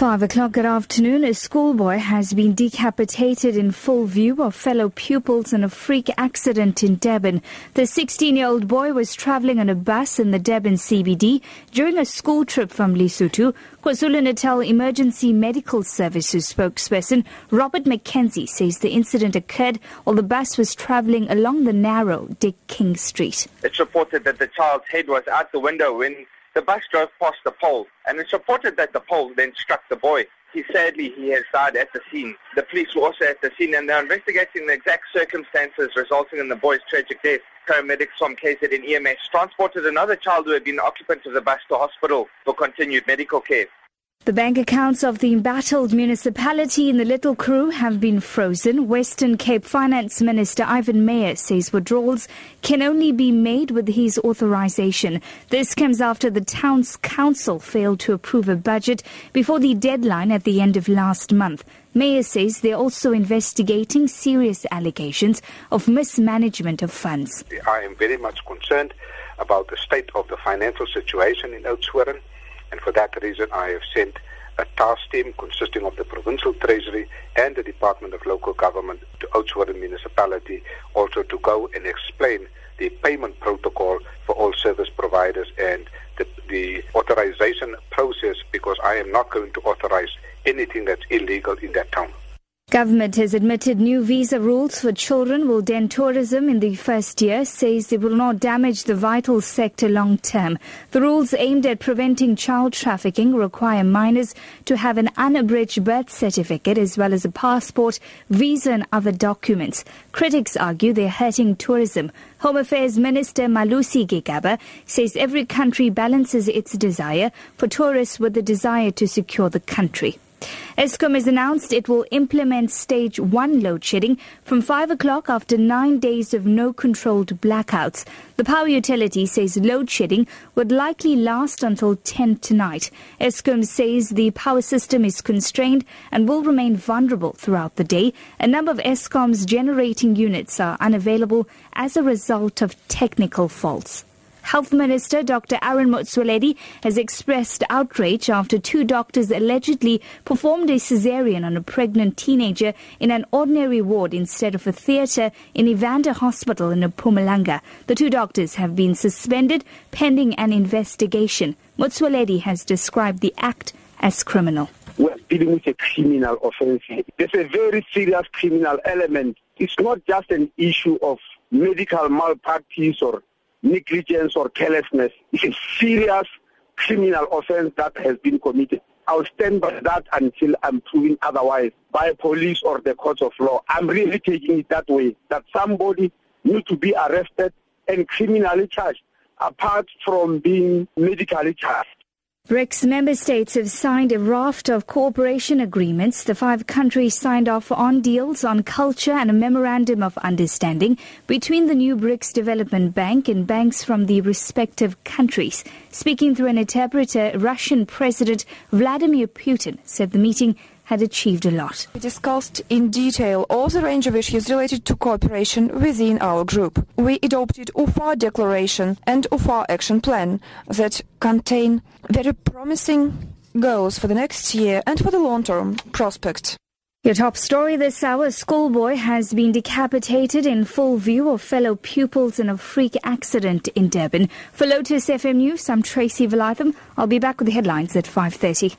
Five o'clock good afternoon. A schoolboy has been decapitated in full view of fellow pupils in a freak accident in Durban. The 16-year-old boy was traveling on a bus in the Durban CBD during a school trip from Lesotho. KwaZulu-Natal Emergency Medical Services spokesperson Robert McKenzie says the incident occurred while the bus was traveling along the narrow Dick King Street. It's reported that the child's head was out the window when the bus drove past the pole, and it's reported that the pole then struck the boy. He sadly he has died at the scene. The police were also at the scene and they're investigating the exact circumstances resulting in the boy's tragic death. Paramedics from KZN EMS transported another child who had been occupant of the bus to hospital for continued medical care. The bank accounts of the embattled municipality in the Little Karoo have been frozen. Western Cape Finance Minister Ivan Meyer says withdrawals can only be made with his authorization. This comes after the town's council failed to approve a budget before the deadline at the end of last month. Meyer says they're also investigating serious allegations of mismanagement of funds. I am very much concerned about the state of the financial situation in Oudtshoorn. And for that reason, I have sent a task team consisting of the Provincial Treasury and the Department of Local Government to Oudtshoorn Municipality also to go and explain the payment protocol for all service providers and the, the authorization process because I am not going to authorize anything that's illegal in that town. Government has admitted new visa rules for children will dent tourism in the first year, says it will not damage the vital sector long term. The rules aimed at preventing child trafficking require minors to have an unabridged birth certificate as well as a passport, visa and other documents. Critics argue they're hurting tourism. Home Affairs Minister Malusi Gigaba says every country balances its desire for tourists with the desire to secure the country. Eskom has announced it will implement stage one load shedding from 5 o'clock after nine days of no controlled blackouts. The power utility says load shedding would likely last until 10 tonight. Eskom says the power system is constrained and will remain vulnerable throughout the day. A number of Eskom's generating units are unavailable as a result of technical faults. Health Minister Dr. Aaron Motsoaledi has expressed outrage after two doctors allegedly performed a cesarean on a pregnant teenager in an ordinary ward instead of a theatre in Evander Hospital in Mpumalanga. The two doctors have been suspended pending an investigation. Motsoaledi has described the act as criminal. We're dealing with a criminal offense. There's a very serious criminal element. It's not just an issue of medical malpractice or negligence or carelessness is a serious criminal offense that has been committed. I'll stand by that until I'm proven otherwise by police or the courts of law. I'm really taking it that way, that somebody needs to be arrested and criminally charged, apart from being medically charged. BRICS member states have signed a raft of cooperation agreements. The five countries signed off on deals on culture and a memorandum of understanding between the new BRICS Development Bank and banks from the respective countries. Speaking through an interpreter, Russian President Vladimir Putin said the meeting had achieved a lot. We discussed in detail all the range of issues related to cooperation within our group. We adopted UFA declaration and UFA action plan that contain very promising goals for the next year and for the long-term prospect. Your top story this hour, a schoolboy has been decapitated in full view of fellow pupils in a freak accident in Durban. For Lotus FM News, I'm Tracy Valaydham. I'll be back with the headlines at 5.30.